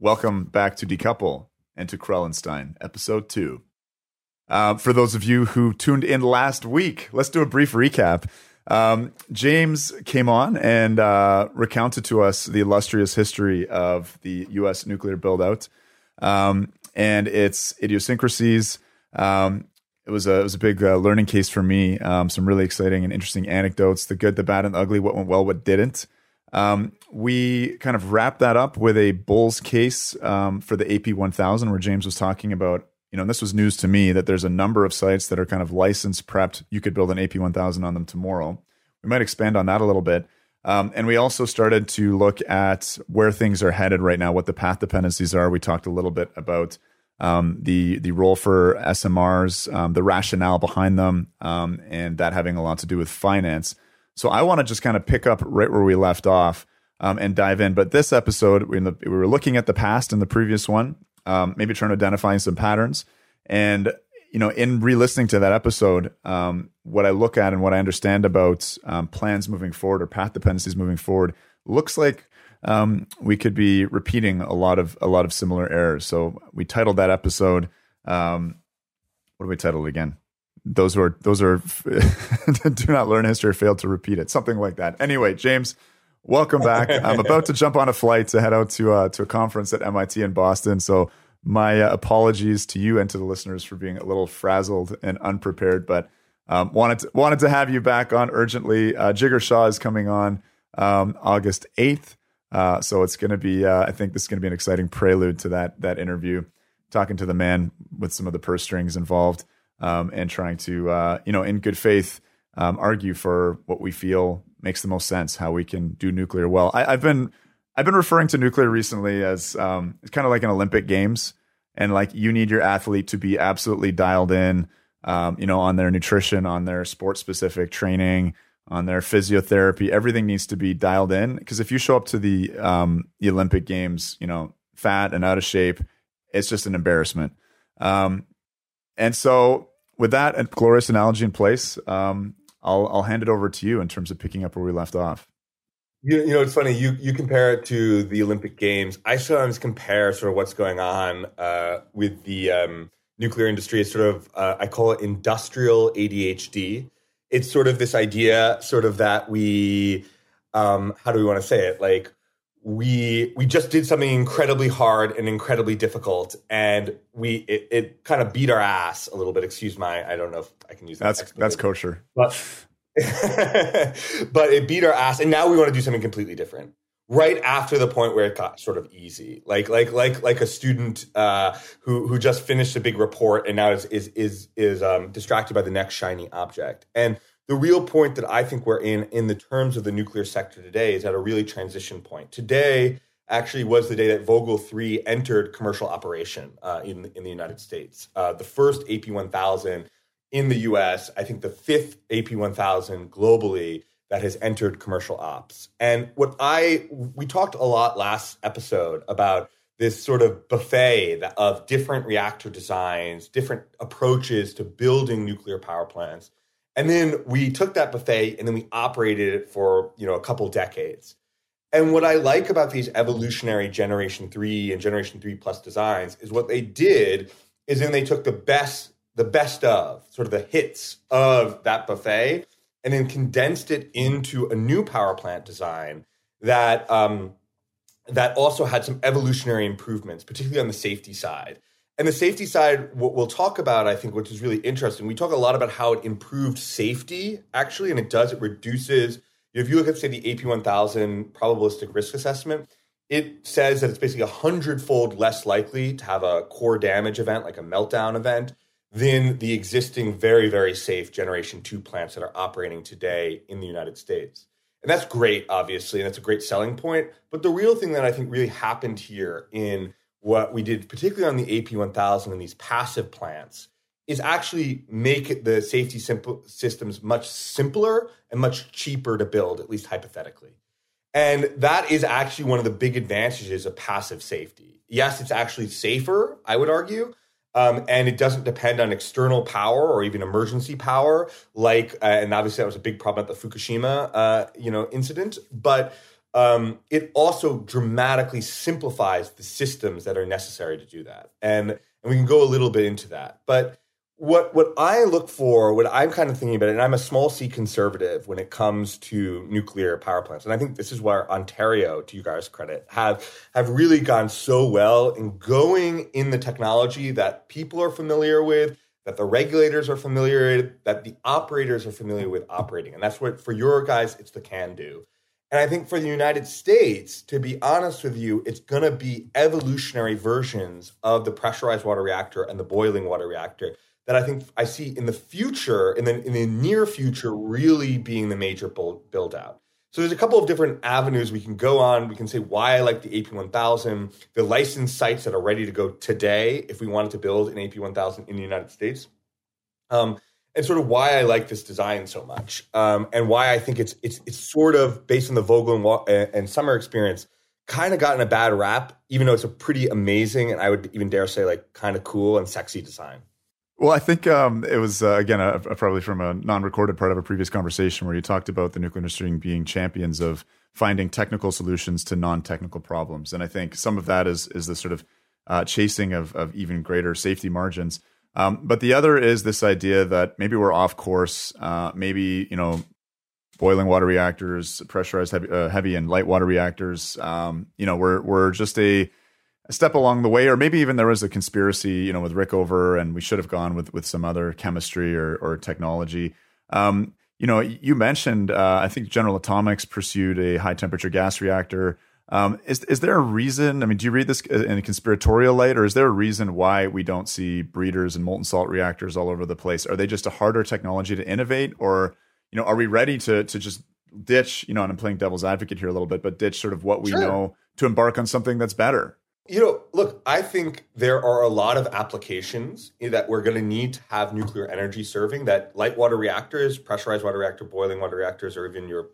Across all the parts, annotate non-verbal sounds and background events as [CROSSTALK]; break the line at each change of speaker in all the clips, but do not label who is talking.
Welcome back to Decouple and to Krellenstein, episode two. Uh, for those of you who tuned in last week, let's do a brief recap. Um, James came on and uh, recounted to us the illustrious history of the U.S. nuclear buildout um, and its idiosyncrasies. Um, it was a it was a big uh, learning case for me. Um, some really exciting and interesting anecdotes: the good, the bad, and the ugly. What went well, what didn't. Um, we kind of wrapped that up with a Bulls case um, for the AP 1000, where James was talking about, you know, and this was news to me that there's a number of sites that are kind of license prepped. You could build an AP 1000 on them tomorrow. We might expand on that a little bit. Um, and we also started to look at where things are headed right now, what the path dependencies are. We talked a little bit about um, the the role for SMRs, um, the rationale behind them, um, and that having a lot to do with finance. So I want to just kind of pick up right where we left off um, and dive in. But this episode, we, the, we, were looking at the past in the previous one, um, maybe trying to identify some patterns. And you know, in re-listening to that episode, um, what I look at and what I understand about um, plans moving forward or path dependencies moving forward looks like um, we could be repeating a lot of a lot of similar errors. So we titled that episode. Um, what do we title it again? those who are those are [LAUGHS] do not learn history or fail to repeat it something like that anyway james welcome back. [LAUGHS] I'm about to jump on a flight to head out to uh, to a conference at mit in boston. So my uh, apologies to you and to the listeners for being a little frazzled and unprepared but um, wanted to, wanted to have you back on urgently. Uh, Jigar Shah is coming on um, august 8th uh, so it's going to be uh, i think this is going to be an exciting prelude to that that interview talking to the man with some of the purse strings involved um, and trying to, uh, you know, in good faith, um, argue for what we feel makes the most sense, how we can do nuclear well. I, have been I've been referring to nuclear recently as um, it's kind of like an Olympic Games, and like you need your athlete to be absolutely dialed in, um, you know, on their nutrition, on their sport specific training, on their physiotherapy. Everything needs to be dialed in because if you show up to the um, the Olympic Games, you know, fat and out of shape, it's just an embarrassment. Um, and so, with that glorious analogy in place, um, I'll I'll hand it over to you in terms of picking up where we left off.
You, you know, it's funny. You you compare it to the Olympic Games. I sometimes compare sort of what's going on uh, with the um, nuclear industry as sort of uh, I call it industrial ADHD. It's sort of this idea, sort of that we, um, how do we want to say it? Like we we just did something incredibly hard and incredibly difficult and we it, it, kind of beat our ass a little bit. Excuse my i don't know if i can use that
that's that's kosher.
But [LAUGHS] but it beat our ass and now we want to do something completely different. Right after the point where it got sort of easy. Like like like like a student uh, who who just finished a big report and now is is is is um, distracted by the next shiny object. And the real point that I think we're in, in the terms of the nuclear sector today, is at a really transition point. Today actually was the day that Vogtle 3 entered commercial operation uh, in, in the United States. Uh, the first AP 1000 in the US, I think the fifth AP 1000 globally that has entered commercial ops. And what I, we talked a lot last episode about this sort of buffet of different reactor designs, different approaches to building nuclear power plants and then we took that buffet and then we operated it for, you know, a couple decades. And what I like about these evolutionary generation 3 and generation 3 plus designs is what they did is then they took the best the best of sort of the hits of that buffet and then condensed it into a new power plant design that um, that also had some evolutionary improvements, particularly on the safety side. And the safety side, what we'll talk about, I think, which is really interesting. We talk a lot about how it improved safety, actually, and it does. It reduces. If you look at, say, the AP 1000 probabilistic risk assessment, it says that it's basically a hundredfold less likely to have a core damage event, like a meltdown event, than the existing very, very safe Generation 2 plants that are operating today in the United States. And that's great, obviously, and that's a great selling point. But the real thing that I think really happened here in what we did, particularly on the AP 1000 and these passive plants, is actually make the safety simple systems much simpler and much cheaper to build, at least hypothetically. And that is actually one of the big advantages of passive safety. Yes, it's actually safer, I would argue, um, and it doesn't depend on external power or even emergency power, like, uh, and obviously that was a big problem at the Fukushima, uh, you know, incident. But um, it also dramatically simplifies the systems that are necessary to do that. And, and we can go a little bit into that. But what what I look for, what I'm kind of thinking about, and I'm a small C conservative when it comes to nuclear power plants, and I think this is where Ontario, to you guys' credit, have have really gone so well in going in the technology that people are familiar with, that the regulators are familiar with, that the operators are familiar with operating, and that's what for your guys, it's the CANDU. And I think for the United States, to be honest with you, it's going to be evolutionary versions of the pressurized water reactor and the boiling water reactor that I think I see in the future, in the in the near future, really being the major build, out. So there's a couple of different avenues we can go on. We can say why I like the AP1000, the licensed sites that are ready to go today if we wanted to build an AP1000 in the United States, um, and sort of why I like this design so much, um, and why I think it's it's it's sort of based on the Vogtle and, and Summer experience, kind of gotten a bad rap, even though it's a pretty amazing and I would even dare say like kind of cool and sexy design.
Well, I think um, it was uh, again a, probably from a non-recorded part of a previous conversation where you talked about the nuclear industry being champions of finding technical solutions to non-technical problems, and I think some of that is is the sort of uh, chasing of of even greater safety margins. Um, but the other is this idea that maybe we're off course. Uh, maybe you know, boiling water reactors, pressurized heavy, uh, heavy and light water reactors. Um, you know, we're we're just a a step along the way, or maybe even there was a conspiracy, you know, with Rickover, and we should have gone with with some other chemistry or or technology. Um, you know, you mentioned uh, I think General Atomics pursued a high temperature gas reactor. Um, is is there a reason? I mean, do you read this in a conspiratorial light, or is there a reason why we don't see breeders and molten salt reactors all over the place? Are they just a harder technology to innovate, or you know, are we ready to to just ditch? You know, and I'm playing devil's advocate here a little bit, but ditch sort of what we sure. know to embark on something that's better.
You know, look, I think there are a lot of applications that we're going to need to have nuclear energy serving that light water reactors, pressurized water reactor, boiling water reactors, or even your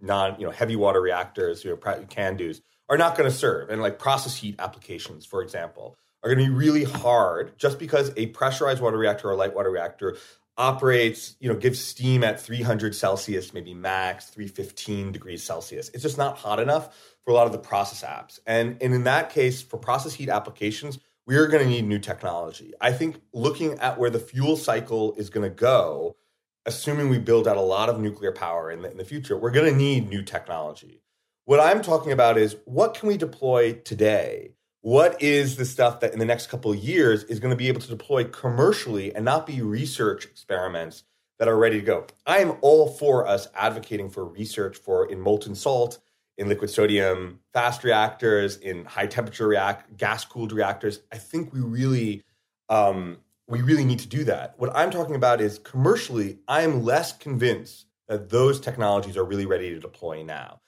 non, you know, heavy water reactors, your CANDUs are not going to serve. And like process heat applications, for example, are going to be really hard just because a pressurized water reactor or light water reactor operates, you know, gives steam at 300 Celsius, maybe max 315 degrees Celsius. It's just not hot enough for a lot of the process apps. And, and in that case, for process heat applications, we are going to need new technology. I think looking at where the fuel cycle is going to go, assuming we build out a lot of nuclear power in the, in the future, we're going to need new technology. What I'm talking about is what can we deploy today? What is the stuff that in the next couple of years is going to be able to deploy commercially and not be research experiments that are ready to go? I am all for us advocating for research for in molten salt in liquid sodium fast reactors, in high temperature react gas cooled reactors. I think we really um, we really need to do that. What I'm talking about is commercially, I am less convinced that those technologies are really ready to deploy now.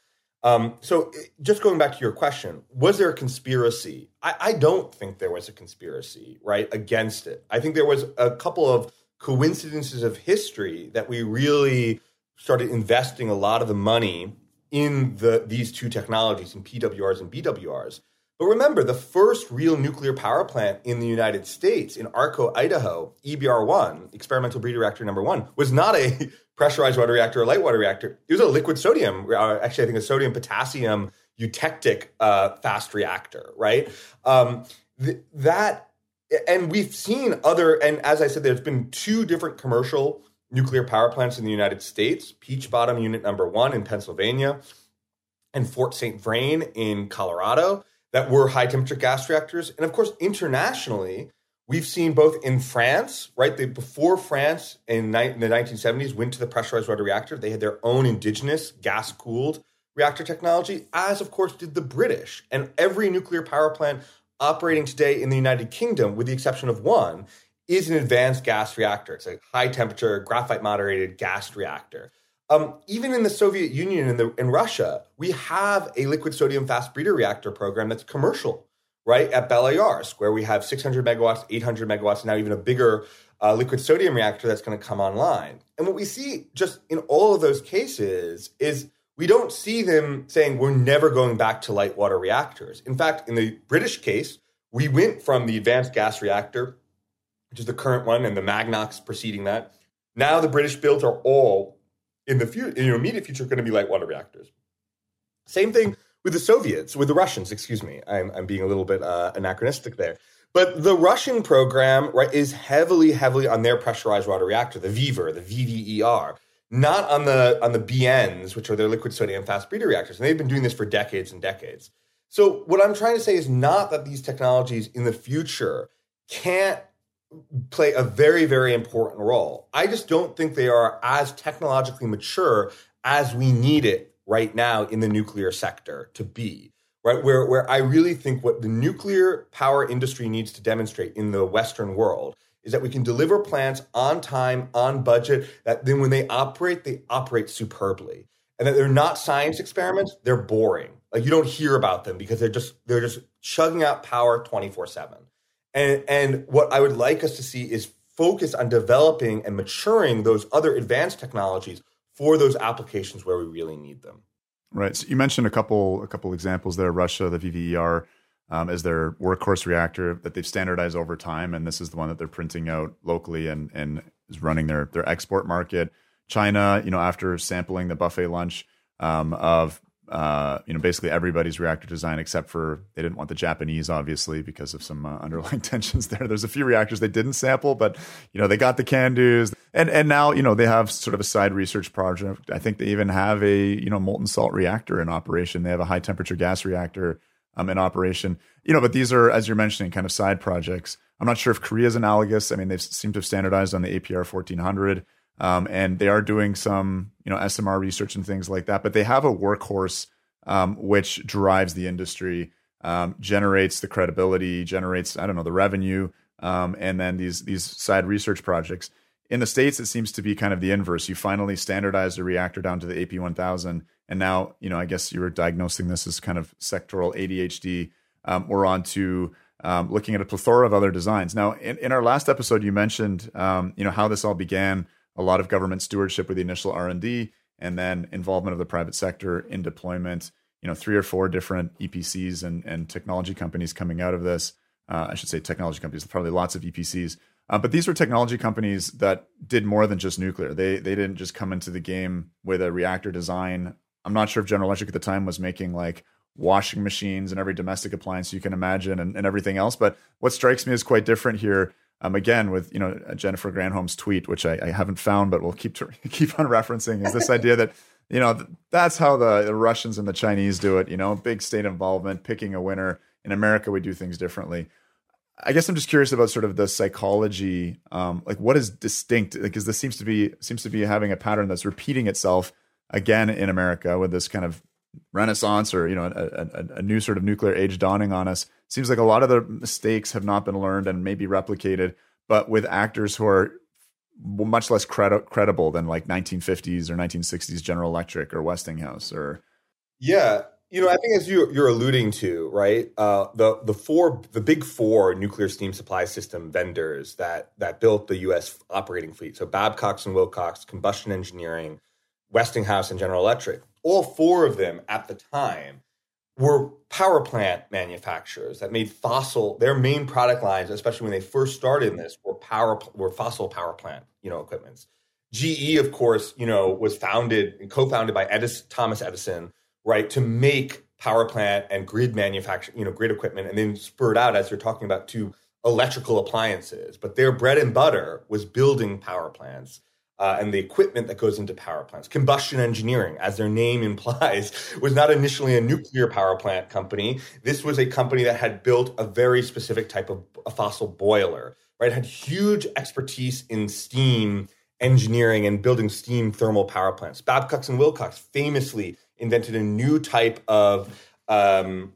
Um, so, just going back to your question, was there a conspiracy? I, I don't think there was a conspiracy, right, against it. I think there was a couple of coincidences of history that we really started investing a lot of the money in the these two technologies in PWRs and BWRs. But remember, the first real nuclear power plant in the United States, in Arco, Idaho, EBR1, experimental breeder reactor number one, was not a [LAUGHS] pressurized water reactor or light water reactor. It was a liquid sodium, uh, actually, I think a sodium potassium eutectic uh, fast reactor, right? Um, th- that, and we've seen other, and as I said, there's been two different commercial nuclear power plants in the United States Peach Bottom Unit Number One in Pennsylvania and Fort St. Vrain in Colorado that were high temperature gas reactors. And of course, internationally, we've seen both in France, right? They, before France in, ni- in the 1970s went to the pressurized water reactor, they had their own indigenous gas cooled reactor technology, as of course did the British. And every nuclear power plant operating today in the United Kingdom, with the exception of one, is an advanced gas reactor. It's a high temperature, graphite moderated gas reactor. Um, even in the Soviet Union and in, in Russia, we have a liquid sodium fast breeder reactor program that's commercial, right? At Beloyarsk, where we have 600 megawatts, 800 megawatts, and now even a bigger uh, liquid sodium reactor that's going to come online. And what we see just in all of those cases is we don't see them saying we're never going back to light water reactors. In fact, in the British case, we went from the advanced gas reactor which is the current one, and the Magnox preceding that. Now the British builds are all in the, future, in your immediate future going to be light water reactors. Same thing with the Soviets, with the Russians, excuse me. I'm, I'm being a little bit uh, anachronistic there. But the Russian program right, is heavily, heavily on their pressurized water reactor, the VVER, the VVER, not on the on the BNs, which are their liquid sodium fast breeder reactors. And they've been doing this for decades and decades. So what I'm trying to say is not that these technologies in the future can't play a very, very important role. I just don't think they are as technologically mature as we need it right now in the nuclear sector to be. Right, where where I really think what the nuclear power industry needs to demonstrate in the Western world is that we can deliver plants on time, on budget, that then when they operate, they operate superbly. And that they're not science experiments, they're boring. Like you don't hear about them because they're just they're just chugging out power 24/7. And, and what I would like us to see is focus on developing and maturing those other advanced technologies for those applications where we really need them.
Right. So you mentioned a couple a couple examples there. Russia, the VVER, um, their workhorse reactor that they've standardized over time, and this is the one that they're printing out locally and and is running their their export market. China, you know, after sampling the buffet lunch um, of uh, you know, basically everybody's reactor design except for they didn't want the Japanese, obviously, because of some uh, [LAUGHS] underlying tensions there. There's a few reactors they didn't sample, but you know they got the CANDUs, and and now you know they have sort of a side research project. I think they even have a you know molten salt reactor in operation. They have a high temperature gas reactor um, in operation. You know, but these are, as you're mentioning, kind of side projects. I'm not sure if Korea is analogous. I mean, they seem to have standardized on the APR 1400. Um, and they are doing some, you know, SMR research and things like that. But they have a workhorse um, which drives the industry, um, generates the credibility, generates I don't know the revenue, um, and then these these side research projects. In the states, it seems to be kind of the inverse. You finally standardize a reactor down to the AP 1000, and now you know I guess you were diagnosing this as kind of sectoral ADHD. Um, we're on to um, looking at a plethora of other designs. Now, in, in our last episode, you mentioned you know how this all began a lot of government stewardship with the initial R&D and then involvement of the private sector in deployment, you know, three or four different EPCs and, and technology companies coming out of this. Uh, I should say technology companies, probably lots of EPCs. Uh, but these were technology companies that did more than just nuclear. They they didn't just come into the game with a reactor design. I'm not sure if General Electric at the time was making like washing machines and every domestic appliance you can imagine and, and everything else. But what strikes me as quite different here um, again, with you know Jennifer Granholm's tweet, which I, I haven't found, but we'll keep to, [LAUGHS] keep on referencing, is this idea that you know that's how the, the Russians and the Chinese do it. You know, big state involvement, picking a winner. In America, we do things differently. I guess I'm just curious about sort of the psychology, um, like what is distinct, because this seems to be seems to be having a pattern that's repeating itself again in America with this kind of renaissance or you know a, a, a, new sort of nuclear age dawning on us. Seems like a lot of the mistakes have not been learned and maybe replicated but with actors who are much less credi- credible than like 1950s or 1960s general electric or westinghouse or
yeah. You know i think as you, you're alluding to right uh, the the four the big four nuclear steam supply system vendors that that built the us operating fleet. So babcock and wilcox combustion engineering westinghouse and general electric all four of them at the time were power plant manufacturers that made fossil their main product lines especially when they first started in this were power were fossil power plant you know equipments. GE of course you know was founded and co-founded by Edison, Thomas Edison right to make power plant and grid manufacture you know grid equipment and then spurred out as you're talking about to electrical appliances. But their bread and butter was building power plants uh, and the equipment that goes into power plants. Combustion engineering, as their name [LAUGHS] implies, was not initially a nuclear power plant company. This was a company that had built a very specific type of a fossil boiler, right? Had huge expertise in steam engineering and building steam thermal power plants. Babcock and Wilcox famously invented a new type of um,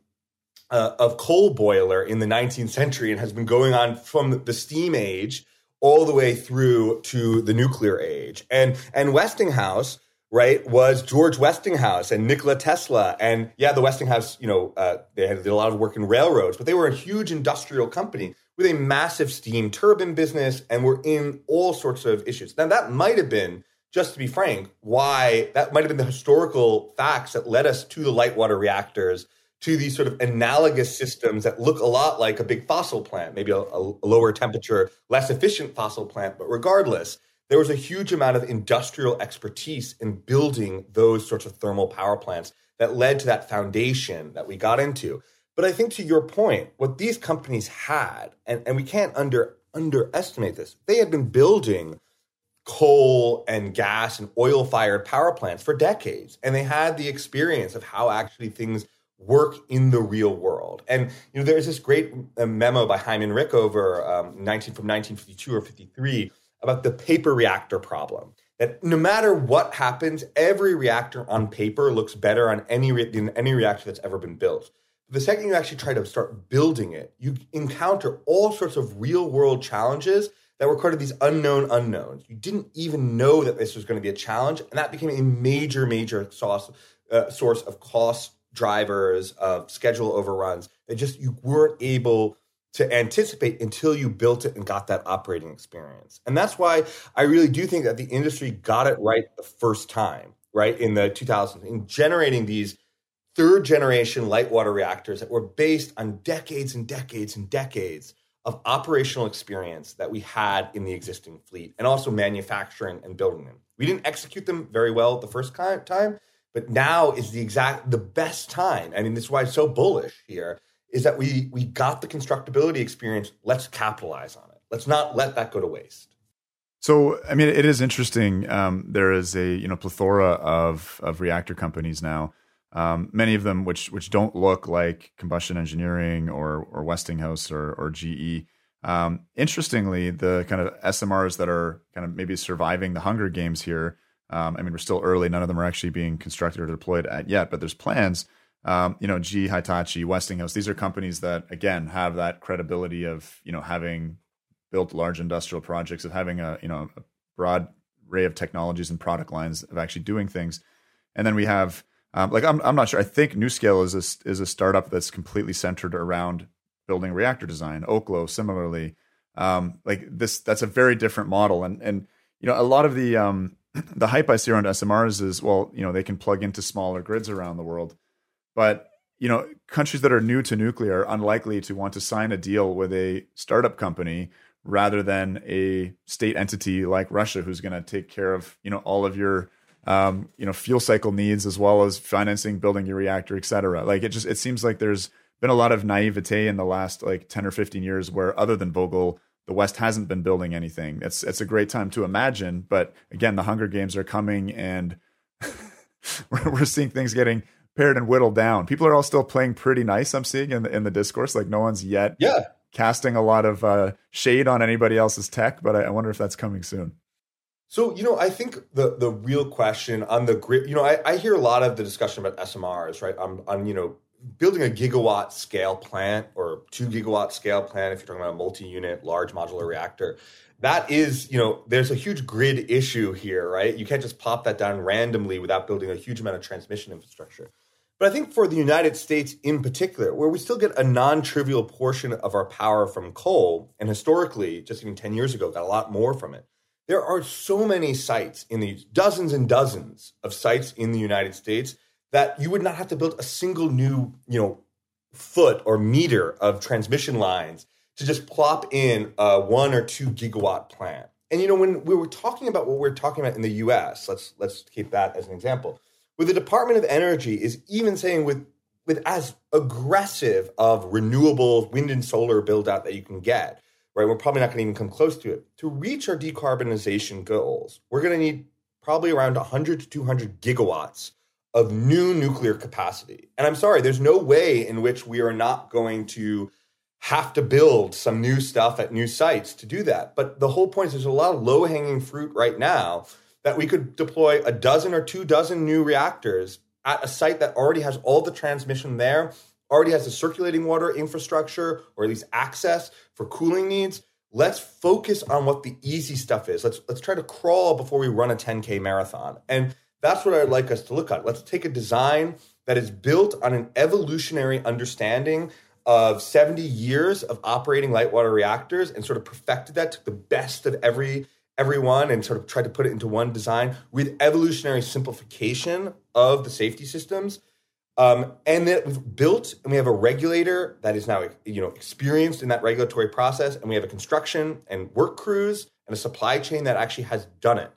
uh, of coal boiler in the 19th century and has been going on from the steam age all the way through to the nuclear age. And and Westinghouse, right, was George Westinghouse and Nikola Tesla. And yeah, the Westinghouse, you know, uh, they had did a lot of work in railroads, but they were a huge industrial company with a massive steam turbine business and were in all sorts of issues. Now that might have been just to be frank, why that might have been the historical facts that led us to the light water reactors to these sort of analogous systems that look a lot like a big fossil plant, maybe a, a, lower temperature, less efficient fossil plant. But regardless, there was a huge amount of industrial expertise in building those sorts of thermal power plants that led to that foundation that we got into. But I think to your point, what these companies had, and, and we can't under underestimate this, they had been building coal and gas and oil fired power plants for decades. And they had the experience of how actually things work in the real world. And you know, there's this great uh, memo by Hyman Rickover, um, 19 from 1952 or 53, about the paper reactor problem. That no matter what happens, every reactor on paper looks better on any re- than any reactor that's ever been built. The second you actually try to start building it, you encounter all sorts of real world challenges that were part of these unknown unknowns. You didn't even know that this was going to be a challenge, and that became a major, major source, uh, source of cost drivers, of schedule overruns that just you weren't able to anticipate until you built it and got that operating experience. And that's why I really do think that the industry got it right the first time, right in the 2000s, in generating these third generation light water reactors that were based on decades and decades and decades of operational experience that we had in the existing fleet and also manufacturing and building them. We didn't execute them very well the first time, but now is the exact the best time. I mean, this is why I'm so bullish here is that we we got the constructability experience. Let's capitalize on it. Let's not let that go to waste.
So, I mean, it is interesting. Um, there is a you know plethora of of reactor companies now um, many of them, which which don't look like combustion engineering or or Westinghouse or or GE. Um, interestingly, the kind of SMRs that are kind of maybe surviving the Hunger Games here. Um, I mean, we're still early; none of them are actually being constructed or deployed at yet, but there's plans. Um, you know, GE, Hitachi, Westinghouse. These are companies that again have that credibility of you know having built large industrial projects, of having a you know a broad array of technologies and product lines of actually doing things. And then we have um, like I'm, I'm not sure. I think NuScale is a, is a startup that's completely centered around building reactor design. Oklo, similarly, um, like this, that's a very different model. And and you know, a lot of the um, the hype I see around SMRs is well, you know, they can plug into smaller grids around the world, but you know, countries that are new to nuclear are unlikely to want to sign a deal with a startup company rather than a state entity like Russia, who's going to take care of you know all of your um, you know, fuel cycle needs as well as financing, building your reactor, et cetera. Like it just it seems like there's been a lot of naivete in the last like 10 or 15 years where other than Vogtle, the West hasn't been building anything. It's it's a great time to imagine, but again, the Hunger Games are coming and [LAUGHS] we're seeing things getting pared and whittled down. People are all still playing pretty nice. I'm seeing in the in the discourse, like no one's yet
yeah.
casting a lot of uh, shade on anybody else's tech, but I, I wonder if that's coming soon.
So, you know, I think the the real question on the grid, you know, I, I hear a lot of the discussion about SMRs, right? On, on, you know, building a gigawatt scale plant or two gigawatt scale plant, if you're talking about a multi unit, large modular reactor, that is, you know, there's a huge grid issue here, right? You can't just pop that down randomly without building a huge amount of transmission infrastructure. But I think for the United States in particular, where we still get a non trivial portion of our power from coal, and historically, just even 10 years ago, got a lot more from it there are so many sites in the dozens and dozens of sites in the United States that you would not have to build a single new, you know, foot or meter of transmission lines to just plop in a one or two gigawatt plant. And you know, when we were talking about what we're talking about in the US, let's let's keep that as an example. Where the Department of Energy is even saying with with as aggressive of renewables, wind and solar build out that you can get, right? We're probably not going to even come close to it. To reach our decarbonization goals, we're going to need probably around 100 to 200 gigawatts of new nuclear capacity. And I'm sorry, there's no way in which we are not going to have to build some new stuff at new sites to do that. But the whole point is there's a lot of low hanging fruit right now that we could deploy a dozen or two dozen new reactors at a site that already has all the transmission there already has the circulating water infrastructure or at least access for cooling needs. Let's focus on what the easy stuff is. Let's let's try to crawl before we run a 10k marathon. And that's what I'd like us to look at. Let's take a design that is built on an evolutionary understanding of 70 years of operating light water reactors and sort of perfected that, took the best of every everyone and sort of tried to put it into one design with evolutionary simplification of the safety systems um, and that we've built and we have a regulator that is now you know experienced in that regulatory process, and we have a construction and work crews and a supply chain that actually has done it.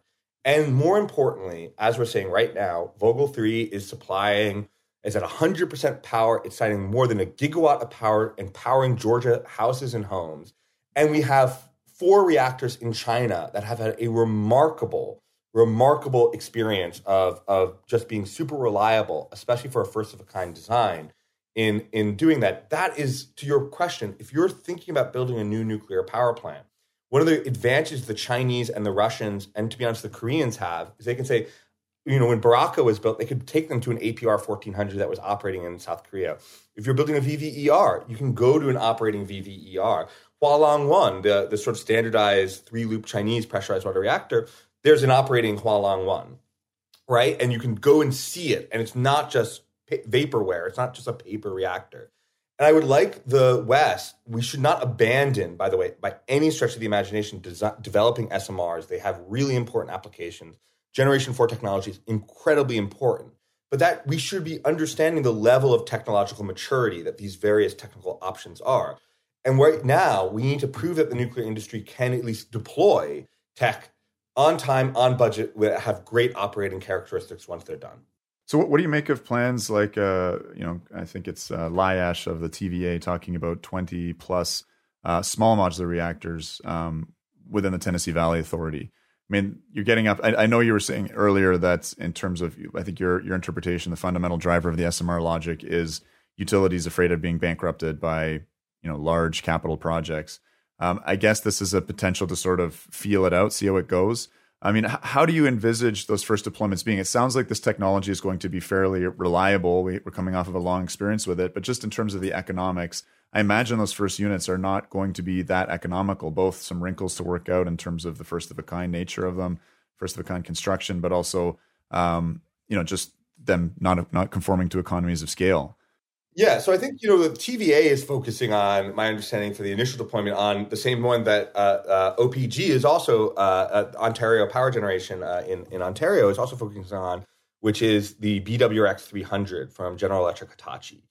And more importantly, as we're saying right now, Vogtle 3 is supplying is at 100% power. It's citing more than a gigawatt of power and powering Georgia houses and homes. And we have four reactors in China that have had a remarkable, remarkable experience of, of just being super reliable, especially for a first of a kind design in, in doing that. That is, to your question, if you're thinking about building a new nuclear power plant, one of the advantages the Chinese and the Russians, and to be honest, the Koreans have, is they can say, you know, when Barakah was built, they could take them to an APR 1400 that was operating in South Korea. If you're building a VVER, you can go to an operating VVER. Hualong 1, the, the sort of standardized three loop Chinese pressurized water reactor, there's an operating Hualong 1, right? And you can go and see it. And it's not just vaporware, it's not just a paper reactor. And I would like the West, we should not abandon, by the way, by any stretch of the imagination, developing SMRs. They have really important applications. Generation 4 technology is incredibly important. But that we should be understanding the level of technological maturity that these various technical options are. And right now, we need to prove that the nuclear industry can at least deploy tech on time, on budget, have great operating characteristics once they're done.
So, what do you make of plans like, uh, you know, I think it's uh, of the TVA talking about 20 plus uh, small modular reactors um, within the Tennessee Valley Authority? I mean, you're getting up. I, I, know you were saying earlier that in terms of, I think your your interpretation, the fundamental driver of the SMR logic is utilities afraid of being bankrupted by you know large capital projects. Um, I guess this is a potential to sort of feel it out, see how it goes. I mean, how do you envisage those first deployments being? It sounds like this technology is going to be fairly reliable. We, are coming off of a long experience with it, but just in terms of the economics, I imagine those first units are not going to be that economical. Both some wrinkles to work out in terms of the first of a kind nature of them, first of a kind construction, but also, um, you know, just them not not conforming to economies of scale.
Yeah, so I think you know the TVA is focusing on my understanding for the initial deployment on the same one that uh, uh, OPG is also uh, Ontario Power Generation uh, in in Ontario is also focusing on, which is the BWRX 300 from General Electric Hitachi.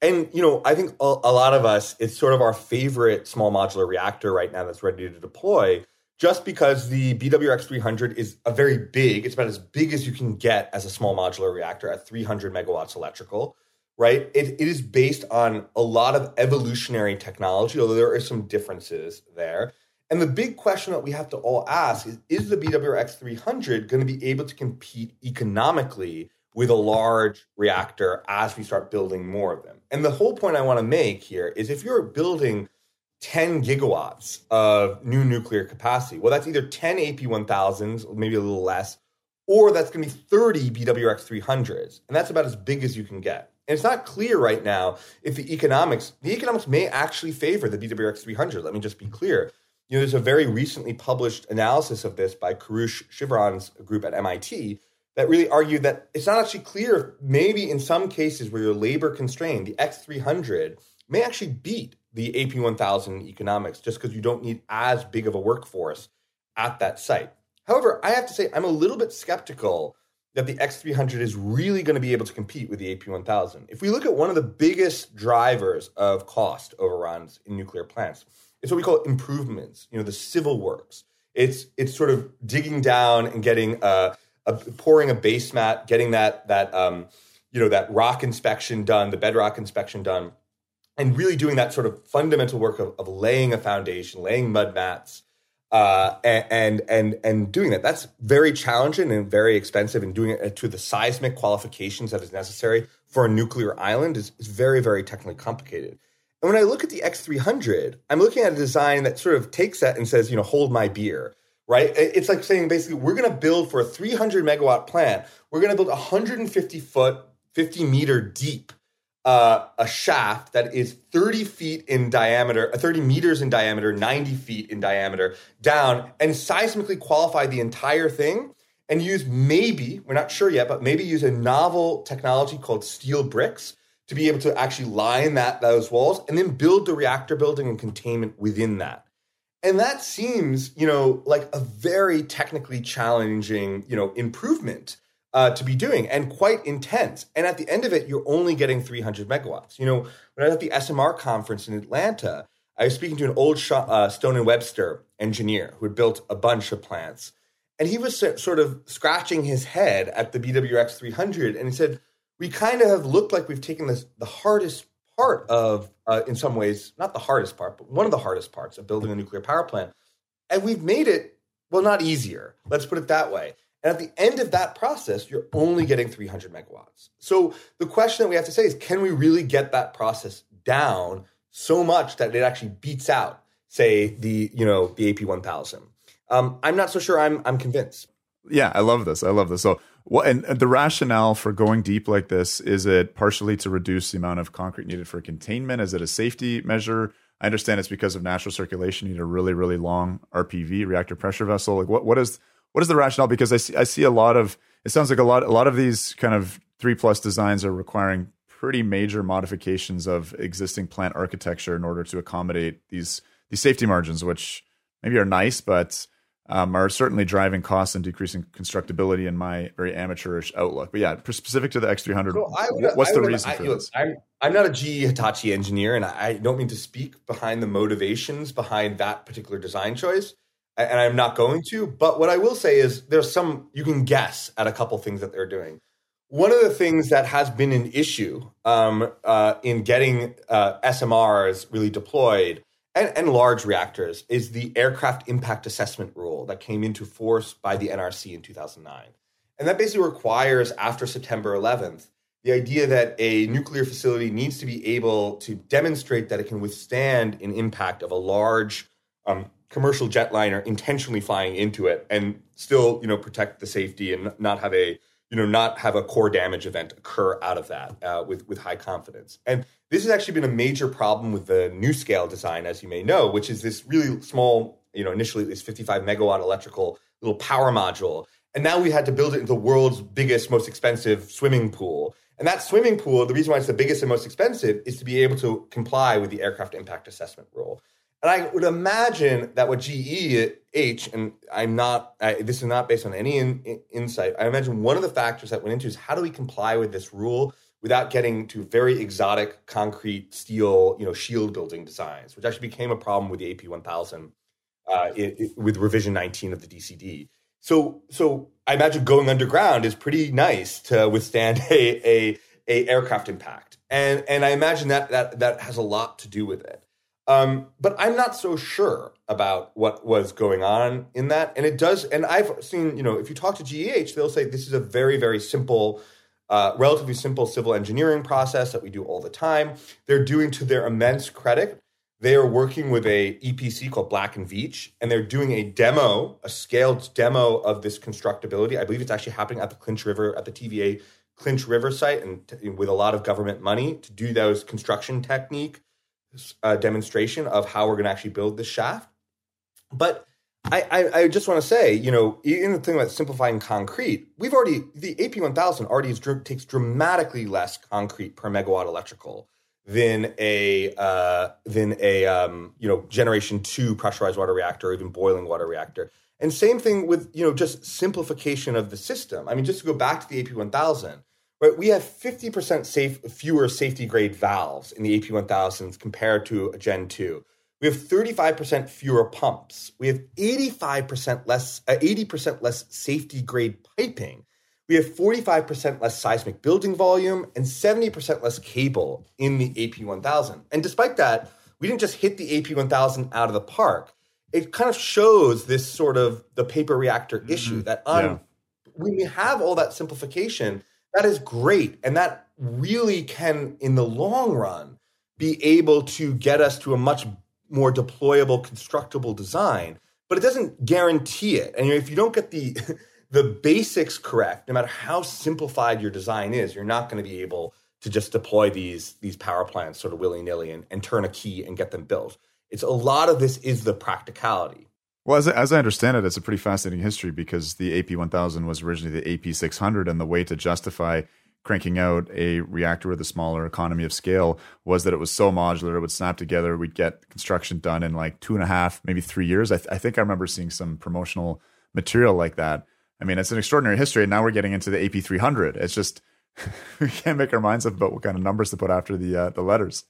And you know, I think a, a lot of us it's sort of our favorite small modular reactor right now that's ready to deploy just because the BWRX 300 is a very big, it's about as big as you can get as a small modular reactor at 300 megawatts electrical right? It, it is based on a lot of evolutionary technology, although there are some differences there. And the big question that we have to all ask is Is the BWRX 300 going to be able to compete economically with a large reactor as we start building more of them? And the whole point I want to make here is if you're building 10 gigawatts of new nuclear capacity, well, that's either 10 AP 1000s, maybe a little less, or that's going to be 30 BWRX 300s. And that's about as big as you can get. And it's not clear right now if the economics, the economics may actually favor the BWX 300. Let me just be clear. You know, there's a very recently published analysis of this by Koroush Shirvan's group at MIT that really argued that it's not actually clear. if Maybe in some cases where you're labor constrained, the X300 may actually beat the AP1000 economics just because you don't need as big of a workforce at that site. However, I have to say I'm a little bit skeptical that the X300 is really going to be able to compete with the AP1000. If we look at one of the biggest drivers of cost overruns in nuclear plants, it's what we call improvements, you know, the civil works. It's it's sort of digging down and getting a, a pouring a base mat, getting that that um, you know that rock inspection done, the bedrock inspection done, and really doing that sort of fundamental work of, of laying a foundation, laying mud mats, uh, and and and doing that. That's very challenging and very expensive. And doing it to the seismic qualifications that is necessary for a nuclear island is, is very very technically complicated. And when I look at the X300, I'm looking at a design that sort of takes that and says, you know, hold my beer, right? It's like saying basically, we're going to build for a 300 megawatt plant, we're going to build 150 foot, 50 meter deep uh, a shaft that is 30 feet in diameter, uh, 30 meters in diameter, 90 feet in diameter down and seismically qualify the entire thing and use maybe, we're not sure yet, but maybe use a novel technology called steel bricks to be able to actually line that those walls and then build the reactor building and containment within that. And that seems, you know, like a very technically challenging, you know, improvement uh, to be doing and quite intense. And at the end of it, you're only getting 300 megawatts. You know, when I was at the SMR conference in Atlanta, I was speaking to an old uh, Stone and Webster engineer who had built a bunch of plants. And he was sort of scratching his head at the BWX 300 and he said, we kind of have looked like we've taken this the hardest part of, uh, in some ways, not the hardest part, but one of the hardest parts of building a nuclear power plant, and we've made it well, not easier. Let's put it that way. And at the end of that process, you're only getting 300 megawatts. So the question that we have to say is, can we really get that process down so much that it actually beats out, say, the you know the AP 1000? Um, I'm not so sure. I'm I'm convinced.
Yeah, I love this. I love this. So, what and the rationale for going deep like this is it partially to reduce the amount of concrete needed for containment? Is it a safety measure? I understand it's because of natural circulation. You need a really, really long RPV reactor pressure vessel. Like, what what is what is the rationale? Because I see I see a lot of it sounds like a lot a lot of these kind of three plus designs are requiring pretty major modifications of existing plant architecture in order to accommodate these these safety margins, which maybe are nice, but um, are certainly driving costs and decreasing constructability in my very amateurish outlook. But yeah, specific to the X300, so would, what's the reason for I, this?
I'm, I'm not a GE Hitachi engineer, and I don't mean to speak behind the motivations behind that particular design choice and I'm not going to. But what I will say is there's some, you can guess at a couple things that they're doing. One of the things that has been an issue um, uh, in getting uh, SMRs really deployed and, and, large reactors is the aircraft impact assessment rule that came into force by the NRC in 2009. And that basically requires, after September 11th, the idea that a nuclear facility needs to be able to demonstrate that it can withstand an impact of a large um, commercial jetliner intentionally flying into it and still, you know, protect the safety and not have a, you know, not have a core damage event occur out of that uh, with with high confidence. And this has actually been a major problem with the NuScale design, as you may know, which is this really small, you know, initially this 55 megawatt electrical little power module. And now we had to build it into the world's biggest, most expensive swimming pool. And that swimming pool, the reason why it's the biggest and most expensive is to be able to comply with the aircraft impact assessment rule. And I would imagine that what GEH, and I'm not, I, this is not based on any in, in, insight. I imagine one of the factors that went into is how do we comply with this rule without getting to very exotic concrete steel, you know, shield building designs, which actually became a problem with the AP 1000 uh, it, it, with revision 19 of the DCD. So, so I imagine going underground is pretty nice to withstand [LAUGHS] a, a, a aircraft impact, and and I imagine that that that has a lot to do with it. Um, but I'm not so sure about what was going on in that. And it does, and I've seen, you know, if you talk to GEH, they'll say this is a very, very simple, uh, relatively simple civil engineering process that we do all the time. They're doing to their immense credit. They are working with a EPC called Black and Veatch, and they're doing a demo, a scaled demo of this constructability. I believe it's actually happening at the Clinch River, at the TVA Clinch River site, and t- with a lot of government money to do those construction technique uh, demonstration of how we're going to actually build this shaft. But I, I, I just want to say, you know, in the thing about simplifying concrete, we've already the AP1000 already is, takes dramatically less concrete per megawatt electrical than a uh, than a um, you know generation two pressurized water reactor or even boiling water reactor. And same thing with you know just simplification of the system. I mean, just to go back to the AP1000, right? We have 50% safe, fewer safety grade valves in the AP1000s compared to a Gen 2. We have 35% fewer pumps. We have 85% less, uh, 80% less safety grade piping. We have 45% less seismic building volume and 70% less cable in the AP1000. And despite that, we didn't just hit the AP1000 out of the park. It kind of shows this sort of the paper reactor issue mm-hmm. that on, yeah. when we have all that simplification, that is great. And that really can, in the long run, be able to get us to a much more deployable, constructible design. But it doesn't guarantee it. And if you don't get the [LAUGHS] the basics correct, no matter how simplified your design is, you're not going to be able to just deploy these these power plants sort of willy nilly and, and turn a key and get them built. It's a lot of this is the practicality.
Well, as, as I understand it, it's a pretty fascinating history because the AP 1000 was originally the AP 600, and the way to justify cranking out a reactor with a smaller economy of scale was that it was so modular, it would snap together. We'd get construction done in like two and a half, maybe three years. I, th- I think I remember seeing some promotional material like that. I mean, it's an extraordinary history. And now we're getting into the AP 300. It's just, [LAUGHS] we can't make our minds up about what kind of numbers to put after the uh, the letters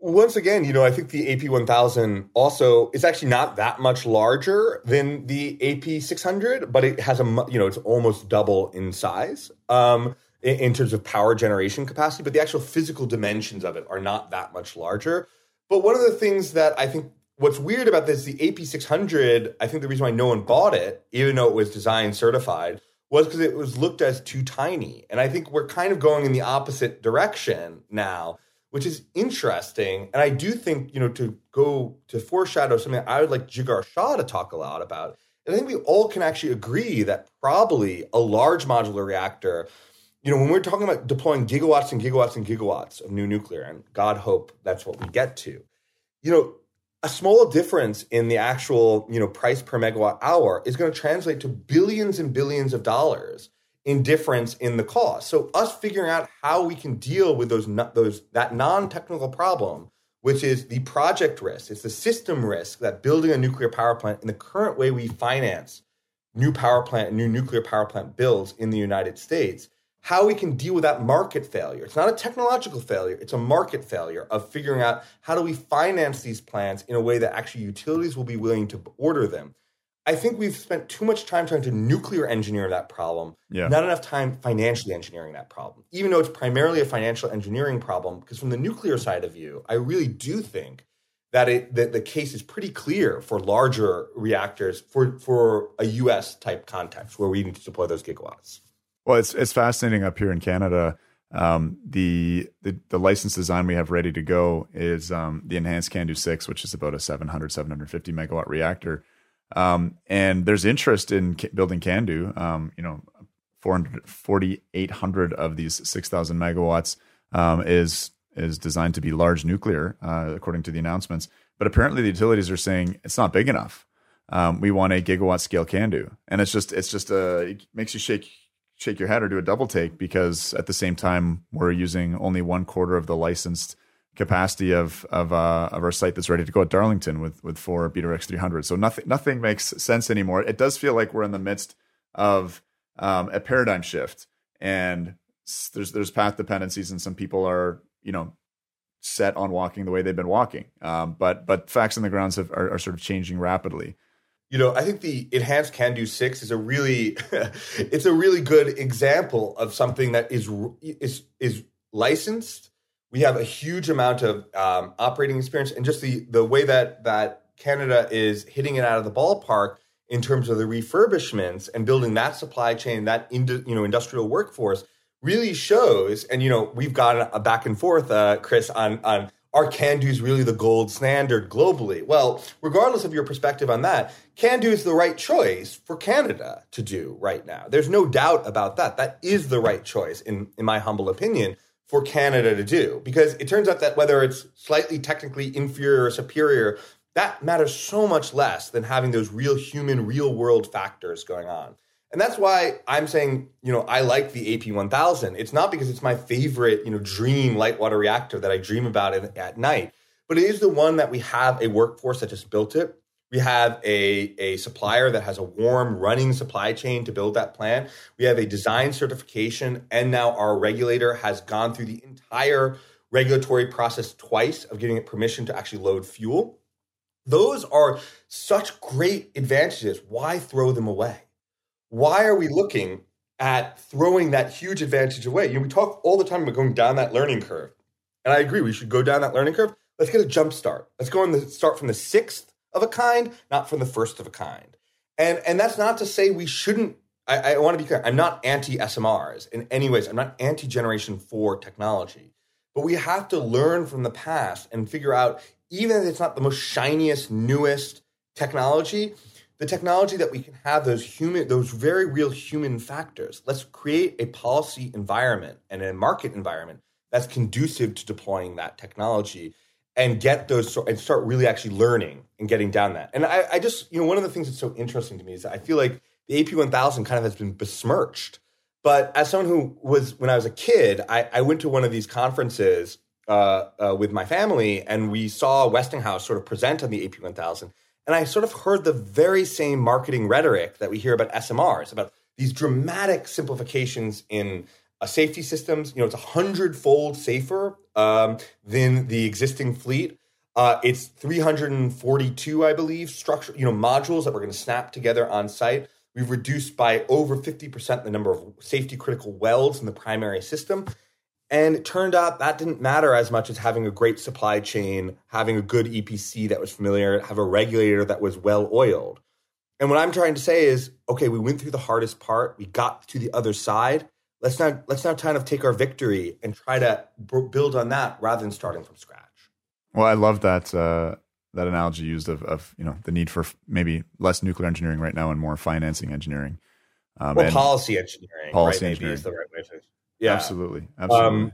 once again, you know, I think the AP1000 also is actually not that much larger than the AP600, but it has a, you know, it's almost double in size. Um, in, in terms of power generation capacity, but the actual physical dimensions of it are not that much larger. But one of the things that I think what's weird about this, the AP600, I think the reason why no one bought it, even though it was design certified, was because it was looked as too tiny. And I think we're kind of going in the opposite direction now, which is interesting. And I do think, you know, to go to foreshadow something I would like Jigar Shah to talk a lot about. And I think we all can actually agree that probably a large modular reactor, you know, when we're talking about deploying gigawatts and gigawatts and gigawatts of new nuclear, and God hope that's what we get to, you know, a small difference in the actual you know price per megawatt hour is going to translate to billions and billions of dollars in difference in the cost. So us figuring out how we can deal with those those that non-technical problem, which is the project risk, it's the system risk that building a nuclear power plant in the current way we finance new power plant, new nuclear power plant builds in the United States how we can deal with that market failure. It's not a technological failure, it's a market failure of figuring out how do we finance these plants in a way that actually utilities will be willing to order them. I think we've spent too much time trying to nuclear engineer that problem, yeah. not enough time financially engineering that problem. Even though it's primarily a financial engineering problem, because from the nuclear side of view, I really do think that it that the case is pretty clear for larger reactors for for a US type context where we need to deploy those gigawatts.
Well, it's it's fascinating up here in Canada. Um, the, the the license design we have ready to go is um, the enhanced CANDU six, which is about a 700 750 megawatt reactor. Um, and there's interest in building CANDU. Um, you know, 4,800 of these 6,000 megawatts um, is is designed to be large nuclear, uh, according to the announcements. But apparently, the utilities are saying it's not big enough. Um, we want a gigawatt scale CANDU, and it's just it's just a it makes you shake shake your head or do a double take because at the same time we're using only one quarter of the licensed capacity of of uh, of our site that's ready to go at Darlington with with four Beta X 300. So nothing nothing makes sense anymore. It does feel like we're in the midst of um, a paradigm shift, and there's there's path dependencies, and some people are you know set on walking the way they've been walking. Um, but but facts on the grounds have, are, are sort of changing rapidly
you know, I think the enhanced CANDU six is a really, [LAUGHS] it's a really good example of something that is is is licensed. We have a huge amount of um, operating experience, and just the the way that that Canada is hitting it out of the ballpark in terms of the refurbishments and building that supply chain, that you know industrial workforce really shows. And you know, we've got a back and forth, uh, Chris, on on are CANDUs really the gold standard globally? Well, regardless of your perspective on that, CANDU is the right choice for Canada to do right now. There's no doubt about that. That is the right choice, in, in my humble opinion, for Canada to do. Because it turns out that whether it's slightly technically inferior or superior, that matters so much less than having those real human, real world factors going on. And that's why I'm saying, you know, I like the AP1000. It's not because it's my favorite, you know, dream light water reactor that I dream about at night, but it is the one that we have a workforce that just built it. We have a, a supplier that has a warm running supply chain to build that plant. We have a design certification, and now our regulator has gone through the entire regulatory process twice of giving it permission to actually load fuel. Those are such great advantages. Why throw them away? why are we looking at throwing that huge advantage away? You know, we talk all the time about going down that learning curve. And I agree, we should go down that learning curve. Let's get a jump start. Let's go and start from the sixth of a kind, not from the first of a kind. And and that's not to say we shouldn't. I, I want to be clear. I'm not anti SMRs in any ways. I'm not anti Generation Four technology. But we have to learn from the past and figure out, even if it's not the most shiniest, newest technology, the technology that we can have those human those very real human factors let's create a policy environment and a market environment that's conducive to deploying that technology and get those and start really actually learning and getting down that. And I, I just you know one of the things that's so interesting to me is i feel like the ap1000 kind of has been besmirched. But as someone who was when i was a kid i, I went to one of these conferences uh, uh, with my family and we saw westinghouse sort of present on the ap1000 and I sort of heard the very same marketing rhetoric that we hear about SMRs, about these dramatic simplifications in uh, safety systems. You know, it's a hundredfold safer um, than the existing fleet. Uh, it's 342, I believe, structure, you know, modules that we're going to snap together on site. We've reduced by over 50% the number of safety critical welds in the primary system. And it turned out that didn't matter as much as having a great supply chain, having a good EPC that was familiar, have a regulator that was well oiled. And what I'm trying to say is, okay, we went through the hardest part, we got to the other side. Let's not let's now kind of take our victory and try to b- build on that rather than starting from scratch.
Well, I love that uh, that analogy used of, of you know the need for maybe less nuclear engineering right now and more financing engineering.
Um, well, policy engineering,
policy
right,
engineering
is the right way to.
Yeah, absolutely, absolutely.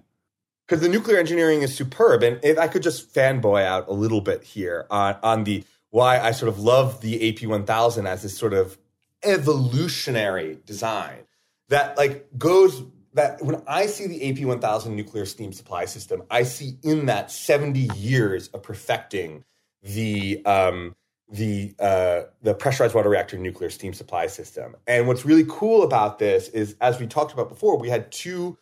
Because um, the nuclear engineering is superb, and if I could just fanboy out a little bit here on on the why I sort of love the AP1000 as this sort of evolutionary design that like goes that when I see the AP1000 nuclear steam supply system, I see in that 70 years of perfecting the um, the uh, the pressurized water reactor nuclear steam supply system. And what's really cool about this is, as we talked about before, we had two,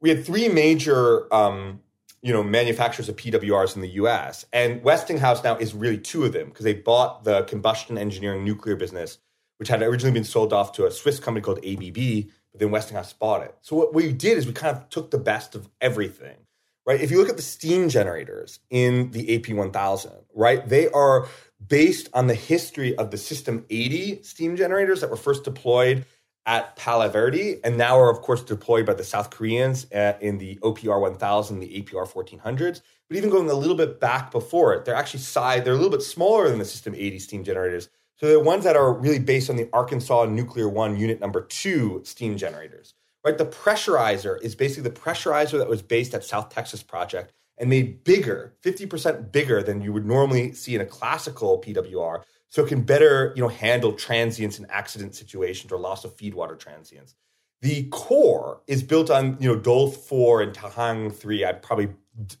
we had three major um, you know manufacturers of PWRs in the U.S. and Westinghouse now is really two of them because they bought the combustion engineering nuclear business, which had originally been sold off to a Swiss company called ABB, but then Westinghouse bought it. So what we did is we kind of took the best of everything, right? If you look at the steam generators in the AP1000, right, they are based on the history of the System 80 steam generators that were first deployed at Palo Verde, and now are of course deployed by the South Koreans uh, in the OPR 1000, the APR 1400s. But even going a little bit back before it, they're actually side they're a little bit smaller than the System 80 steam generators. So the ones that are really based on the Arkansas Nuclear One Unit Number Two steam generators. Right, the pressurizer is basically the pressurizer that was based at South Texas Project and made bigger, 50% bigger than you would normally see in a classical PWR so it can better you know handle transients and accident situations or loss of feedwater transients. The core is built on you know Doel four and Tihange three. I'd probably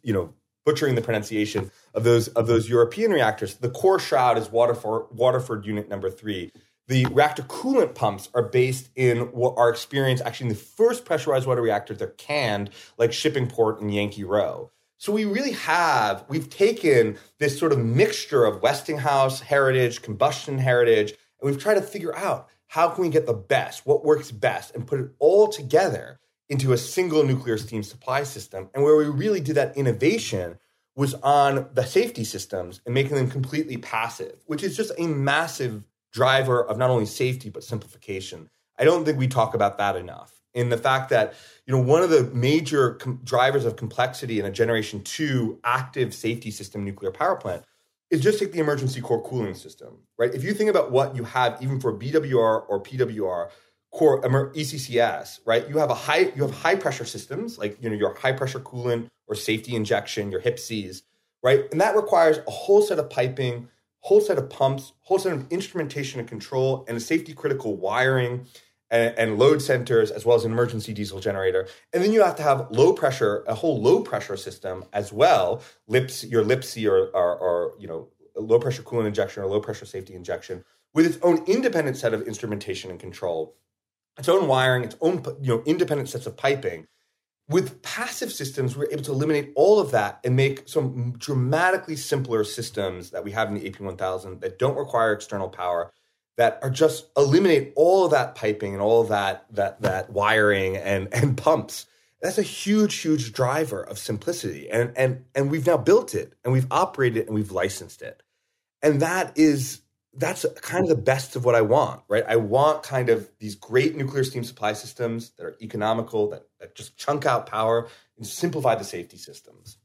you know butchering the pronunciation of those of those European reactors. The core shroud is Waterford, Waterford unit number three. The reactor coolant pumps are based in what our experience actually in the first pressurized water reactors. They're canned like Shippingport and Yankee Rowe. So we really have, we've taken this sort of mixture of Westinghouse heritage, combustion heritage, and we've tried to figure out how can we get the best, what works best, and put it all together into a single nuclear steam supply system. And where we really did that innovation was on the safety systems and making them completely passive, which is just a massive driver of not only safety, but simplification. I don't think we talk about that enough in the fact that you know one of the major com- drivers of complexity in a generation 2 active safety system nuclear power plant is just take the emergency core cooling system right if you think about what you have even for bwr or pwr core eccs right? You have a high you have high pressure systems like you know your high pressure coolant or safety injection your hip Cs, right? And that requires a whole set of piping whole set of pumps whole set of instrumentation and control and a safety critical wiring and, and, load centers as well as an emergency diesel generator. And then you have to have low pressure, a whole low pressure system as well, lips, your LPSI or, or, or you know, low pressure coolant injection or low pressure safety injection with its own independent set of instrumentation and control, its own wiring, its own you know independent sets of piping. With passive systems, we're able to eliminate all of that and make some dramatically simpler systems that we have in the AP1000 that don't require external power that are just eliminate all of that piping and all of that that that wiring and [LAUGHS] and pumps. That's a huge huge driver of simplicity. And and and we've now built it and we've operated it and we've licensed it. And that is that's kind of the best of what i want right i want kind of these great nuclear steam supply systems that are economical that, that just chunk out power and simplify the safety systems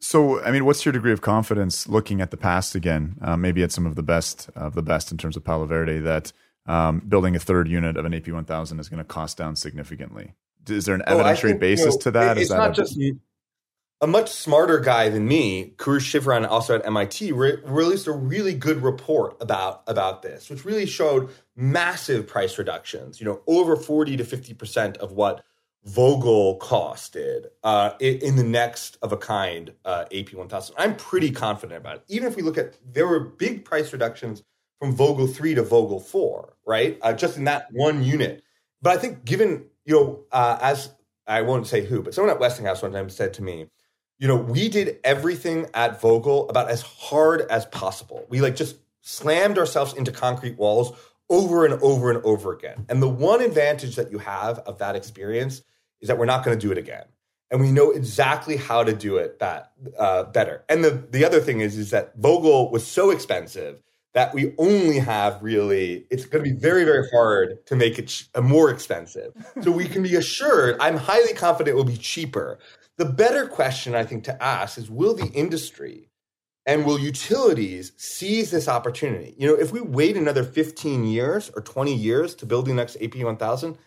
so, I mean, what's your degree of confidence looking at the past again? Uh, maybe at some of the best of the best in terms of Palo Verde that um, building a third unit of an AP 1000 is going to cost down significantly. Is there an oh, evidentiary oh, basis you know, to that?
It's
that
not a, just a much smarter guy than me, Koroush Shirvan, also at MIT, re- released a really good report about about this, which really showed massive price reductions. You know, over forty to fifty percent of what Vogtle costed uh, in the next of a kind uh, AP1000. I'm pretty confident about it. Even if we look at, there were big price reductions from Vogtle 3 to Vogtle 4, right? Uh, just in that one unit. But I think given, you know, uh, as I won't say who, but someone at Westinghouse one time said to me, you know, we did everything at Vogtle about as hard as possible. We like just slammed ourselves into concrete walls over and over and over again. And the one advantage that you have of that experience is that we're not going to do it again. And we know exactly how to do it that uh, better. And the, the other thing is, is that Vogtle was so expensive that we only have really, it's going to be very, very hard to make it ch- uh, more expensive. So we can be assured, I'm highly confident it will be cheaper. The better question I think to ask is will the industry and will utilities seize this opportunity? You know, if we wait another 15 years or 20 years to build the next AP 1000,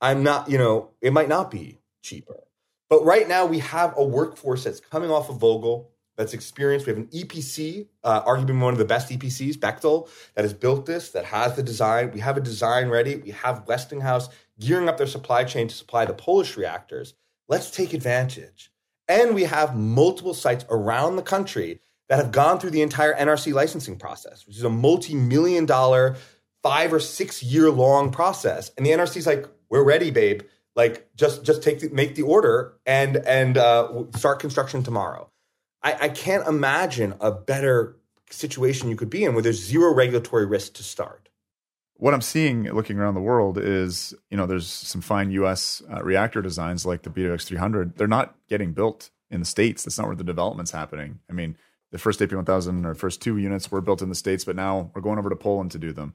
I'm not, you know, it might not be cheaper. But right now we have a workforce that's coming off of Vogtle, that's experienced. We have an EPC, uh, arguably one of the best EPCs, Bechtel, that has built this, that has the design. We have a design ready. We have Westinghouse gearing up their supply chain to supply the Polish reactors. Let's take advantage. And we have multiple sites around the country that have gone through the entire NRC licensing process, which is a multi million dollar, five or six year long process. And the NRC is like, we're ready, babe. Like, just just take the, make the order and and uh, start construction tomorrow. I, I can't imagine a better situation you could be in where there's zero regulatory risk to start.
What I'm seeing looking around the world is, you know, there's some fine U.S. Uh, reactor designs like the BWX300. They're not getting built in the states. That's not where the development's happening. I mean, the first AP1000 or first two units were built in the states, but now we're going over to Poland to do them.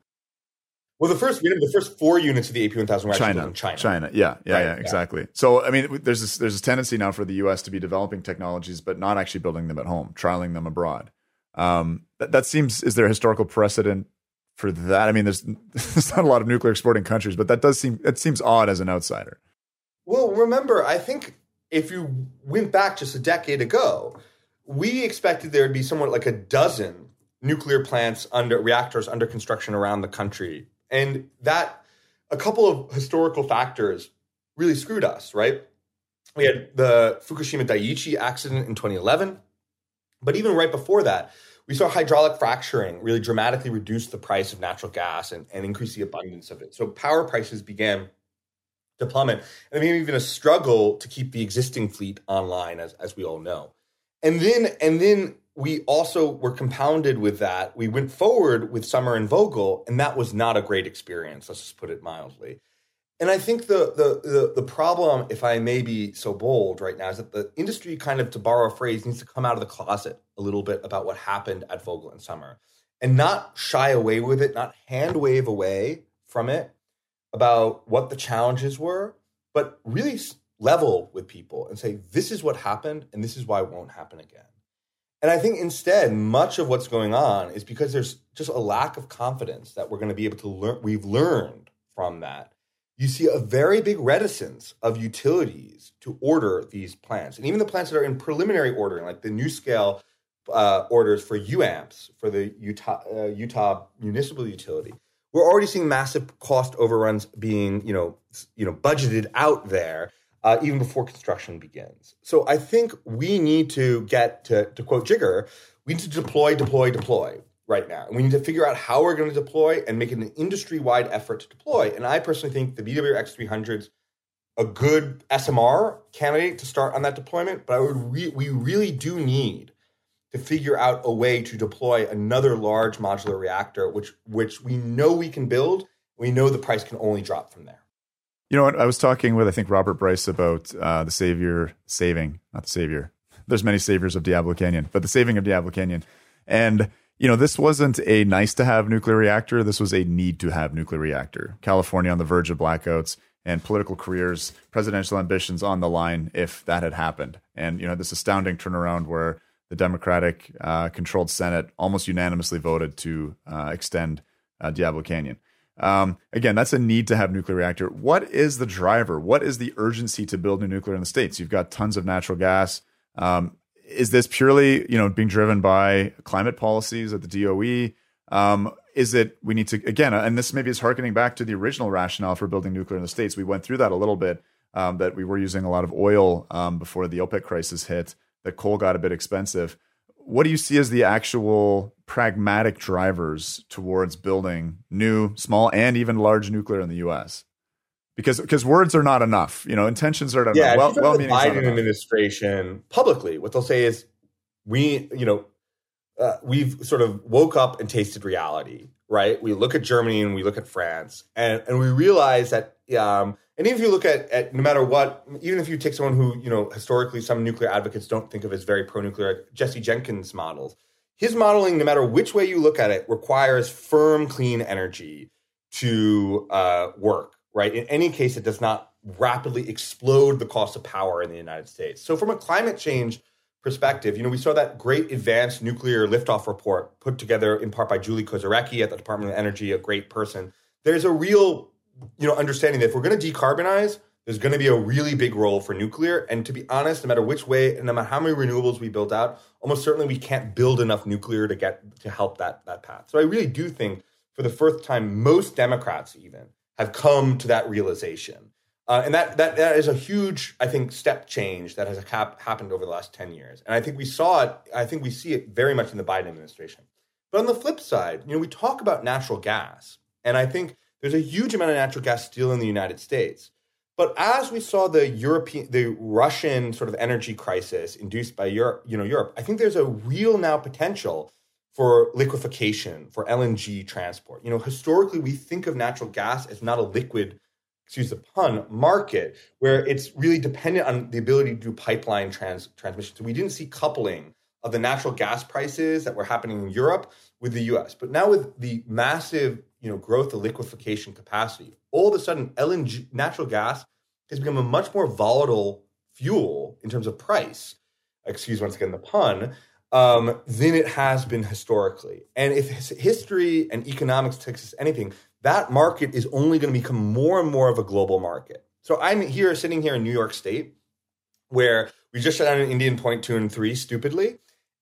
Well, the first the first four units of the AP1000 were China, China.
China, yeah, yeah, right, yeah, exactly. Yeah. So, I mean, there's this there's a tendency now for the U.S. to be developing technologies, but not actually building them at home, trialing them abroad. Um, that, that seems is there a historical precedent for that? I mean, there's [LAUGHS] there's not a lot of nuclear exporting countries, but that does seem it seems odd as an outsider.
Well, remember, I think if you went back just a decade ago, we expected there would be somewhat like a dozen nuclear plants under reactors under construction around the country and that, a couple of historical factors really screwed us, right? We had the Fukushima Daiichi accident in 2011. But even right before that, we saw hydraulic fracturing really dramatically reduce the price of natural gas and, and increase the abundance of it. So power prices began to plummet, and maybe even a struggle to keep the existing fleet online, as, as we all know. And then, and then we also were compounded with that. We went forward with Summer and Vogtle, and that was not a great experience. Let's just put it mildly. And I think the, the the the, problem, if I may be so bold right now, is that the industry kind of, to borrow a phrase, needs to come out of the closet a little bit about what happened at Vogtle and Summer, and not shy away with it, not hand wave away from it about what the challenges were, but really level with people and say, this is what happened, and this is why it won't happen again. And I think instead, much of what's going on is because there's just a lack of confidence that we're going to be able to learn. We've learned from that. You see a very big reticence of utilities to order these plants. And even the plants that are in preliminary ordering, like the NuScale uh, orders for UAMPS, for the Utah, uh, Utah municipal utility, we're already seeing massive cost overruns being, you know, you know, budgeted out there uh, even before construction begins. So I think we need to get to, to quote Jigar, we need to deploy, deploy, deploy right now. And we need to figure out how we're going to deploy and make it an industry wide effort to deploy. And I personally think the BWX 300s a good SMR candidate to start on that deployment, but I would re- we really do need to figure out a way to deploy another large modular reactor, which which we know we can build. We know the price can only drop from there.
You know what? I was talking with I think Robert Bryce about uh, the savior saving, not the savior. [LAUGHS] There's many saviors of Diablo Canyon, but the saving of Diablo Canyon, and you know this wasn't a nice to have nuclear reactor. This was a need to have nuclear reactor. California on the verge of blackouts and political careers, presidential ambitions on the line if that had happened. And you know this astounding turnaround where the Democratic uh, controlled Senate almost unanimously voted to uh, extend uh, Diablo Canyon. Um, again, that's a need to have nuclear reactor. What is the driver? What is the urgency to build new nuclear in the states? You've got tons of natural gas. Um, is this purely, you know, being driven by climate policies at the DOE? Um, is it we need to again, and this maybe is harkening back to the original rationale for building nuclear in the states. We went through that a little bit. Um, that we were using a lot of oil um, before the OPEC crisis hit. That coal got a bit expensive what do you see as the actual pragmatic drivers towards building new, small, and even large nuclear in the U.S.? Because because words are not enough. You know, intentions are not
yeah,
enough.
Well, the Biden administration publicly, what they'll say is, we, you know, uh, we've sort of woke up and tasted reality. right? We look at Germany and we look at France, and, and we realize that, um, and even if you look at, at no matter what, even if you take someone who, you know, historically some nuclear advocates don't think of as very pro nuclear, Jesse Jenkins models, his modeling, no matter which way you look at it, requires firm, clean energy to uh, work, right? In any case, it does not rapidly explode the cost of power in the United States. So, from a climate change perspective, you know, we saw that great advanced nuclear liftoff report put together in part by Julie Kozeracki at the Department of Energy, a great person. There's a real, you know, understanding that if we're going to decarbonize, there's going to be a really big role for nuclear. And to be honest, no matter which way, and no matter how many renewables we build out, almost certainly we can't build enough nuclear to get to help that that path. So I really do think, for the first time, most Democrats even have come to that realization. Uh, and that, that that is a huge, I think, step change that has hap- happened over the last ten years. And I think we saw it. I think we see it very much in the Biden administration. But on the flip side, you know, we talk about natural gas, and I think there's a huge amount of natural gas still in the United States. But as we saw the European, the Russian sort of energy crisis induced by Europe, you know, Europe, I think there's a real now potential for liquefaction, for LNG transport. You know, historically, we think of natural gas as not a liquid excuse the pun, market where it's really dependent on the ability to do pipeline trans- transmission. So we didn't see coupling of the natural gas prices that were happening in Europe with the US. But now with the massive, you know, growth of liquefaction capacity, all of a sudden LNG natural gas has become a much more volatile fuel in terms of price. Excuse once again the pun. Um, than it has been historically. And if history and economics takes us anything, that market is only going to become more and more of a global market. So I'm here sitting here in New York State, where we just shut down an Indian Point two and three stupidly.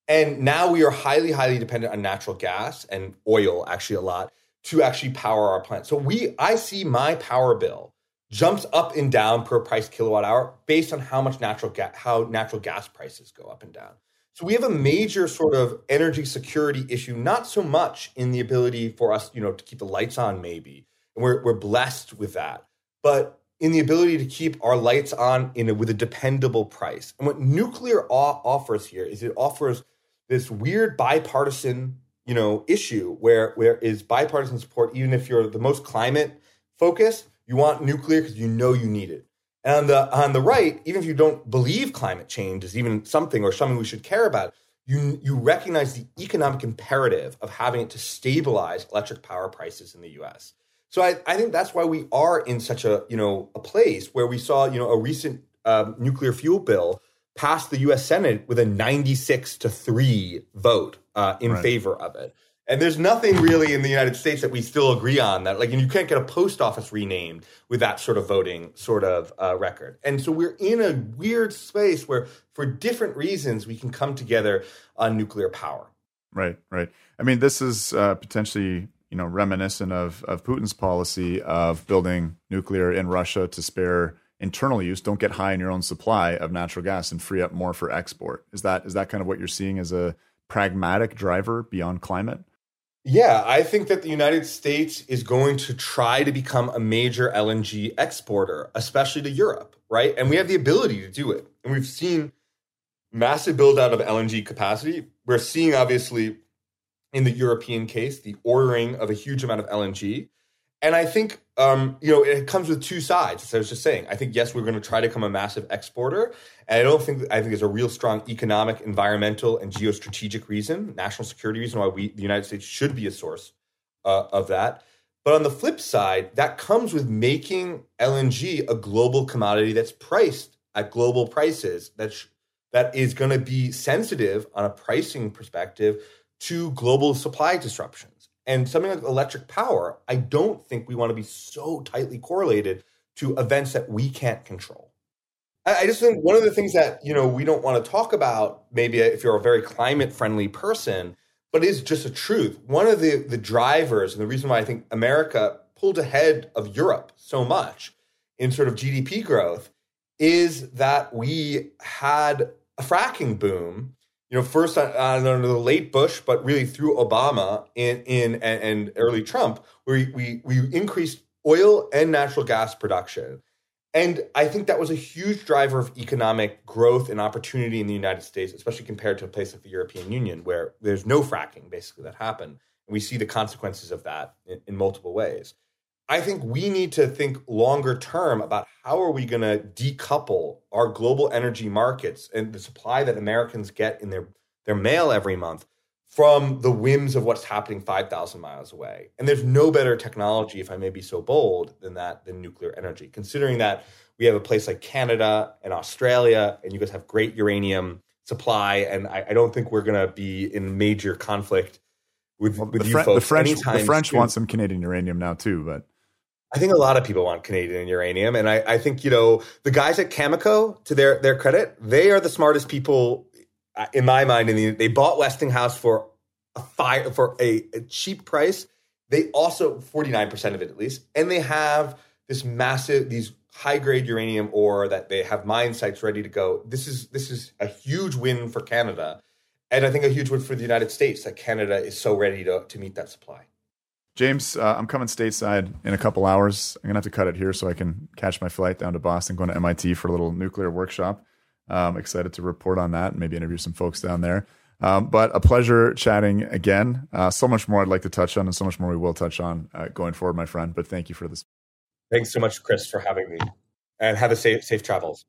And now we are highly, highly dependent on natural gas and oil, actually a lot, to actually power our plant. So we I see my power bill jumps up and down per price kilowatt hour based on how much natural gas how natural gas prices go up and down. So we have a major sort of energy security issue, not so much in the ability for us, you know, to keep the lights on, maybe. And we're, we're blessed with that. But in the ability to keep our lights on in a, with a dependable price. And what nuclear offers here is it offers this weird bipartisan, you know, issue where where is bipartisan support, even if you're the most climate focused, you want nuclear because you know you need it. And on the on the right, even if you don't believe climate change is even something or something we should care about, you you recognize the economic imperative of having it to stabilize electric power prices in the US. So I, I think that's why we are in such a you know a place where we saw you know a recent um, nuclear fuel bill pass the U.S. Senate with a 96 to three vote uh, in right. favor of it. And there's nothing really in the United States that we still agree on that, like, and you can't get a post office renamed with that sort of voting sort of uh, record. And so we're in a weird space where, for different reasons, we can come together on nuclear power.
Right, right. I mean, this is uh, potentially, you know, reminiscent of of Putin's policy of building nuclear in Russia to spare internal use. Don't get high in your own supply of natural gas and free up more for export. Is that is that kind of what you're seeing as a pragmatic driver beyond climate?
Yeah, I think that the United States is going to try to become a major LNG exporter, especially to Europe, right? And we have the ability to do it. And we've seen massive build out of LNG capacity. We're seeing, obviously, in the European case, the ordering of a huge amount of LNG. And I think, um, you know, it comes with two sides. As I was just saying, I think, yes, we're going to try to become a massive exporter. And I don't think, I think there's a real strong economic, environmental, and geostrategic reason, national security reason why we, the United States should be a source uh, of that. But on the flip side, that comes with making LNG a global commodity that's priced at global prices that, sh- that is going to be sensitive on a pricing perspective to global supply disruption. And something like electric power, I don't think we want to be so tightly correlated to events that we can't control. I just think one of the things that you know we don't want to talk about, maybe if you're a very climate friendly person, but is just a truth. One of the the drivers and the reason why I think America pulled ahead of Europe so much in sort of GDP growth is that we had a fracking boom you know, first under the late Bush, but really through Obama in, in and, and early Trump, we, we, we increased oil and natural gas production. And I think that was a huge driver of economic growth and opportunity in the United States, especially compared to a place like the European Union, where there's no fracking basically that happened. And we see the consequences of that in, in multiple ways. I think we need to think longer term about how are we going to decouple our global energy markets and the supply that Americans get in their, their mail every month from the whims of what's happening 5,000 miles away. And there's no better technology, if I may be so bold, than that, than nuclear energy, considering that we have a place like Canada and Australia, and you guys have great uranium supply. And I, I don't think we're going to be in major conflict with, with
the,
folks.
the French, the French
soon.
want some Canadian uranium now too, but
I think a lot of people want Canadian uranium, and I, I, think you know the guys at Cameco, to their their credit, they are the smartest people uh, in my mind. And the, they bought Westinghouse for a fire for a, a cheap price. They also forty nine percent of it at least, and they have this massive these high grade uranium ore that they have mine sites ready to go. This is this is a huge win for Canada, and I think a huge win for the United States that Canada is so ready to to meet that supply.
James, uh, I'm coming stateside in a couple hours. I'm gonna have to cut it here so I can catch my flight down to Boston, going to MIT for a little nuclear workshop. I'm excited to report on that and maybe interview some folks down there. Um, but a pleasure chatting again. Uh, so much more I'd like to touch on, and so much more we will touch on uh, going forward, my friend. But thank you for this.
Thanks so much, Chris, for having me, and have a safe safe travels.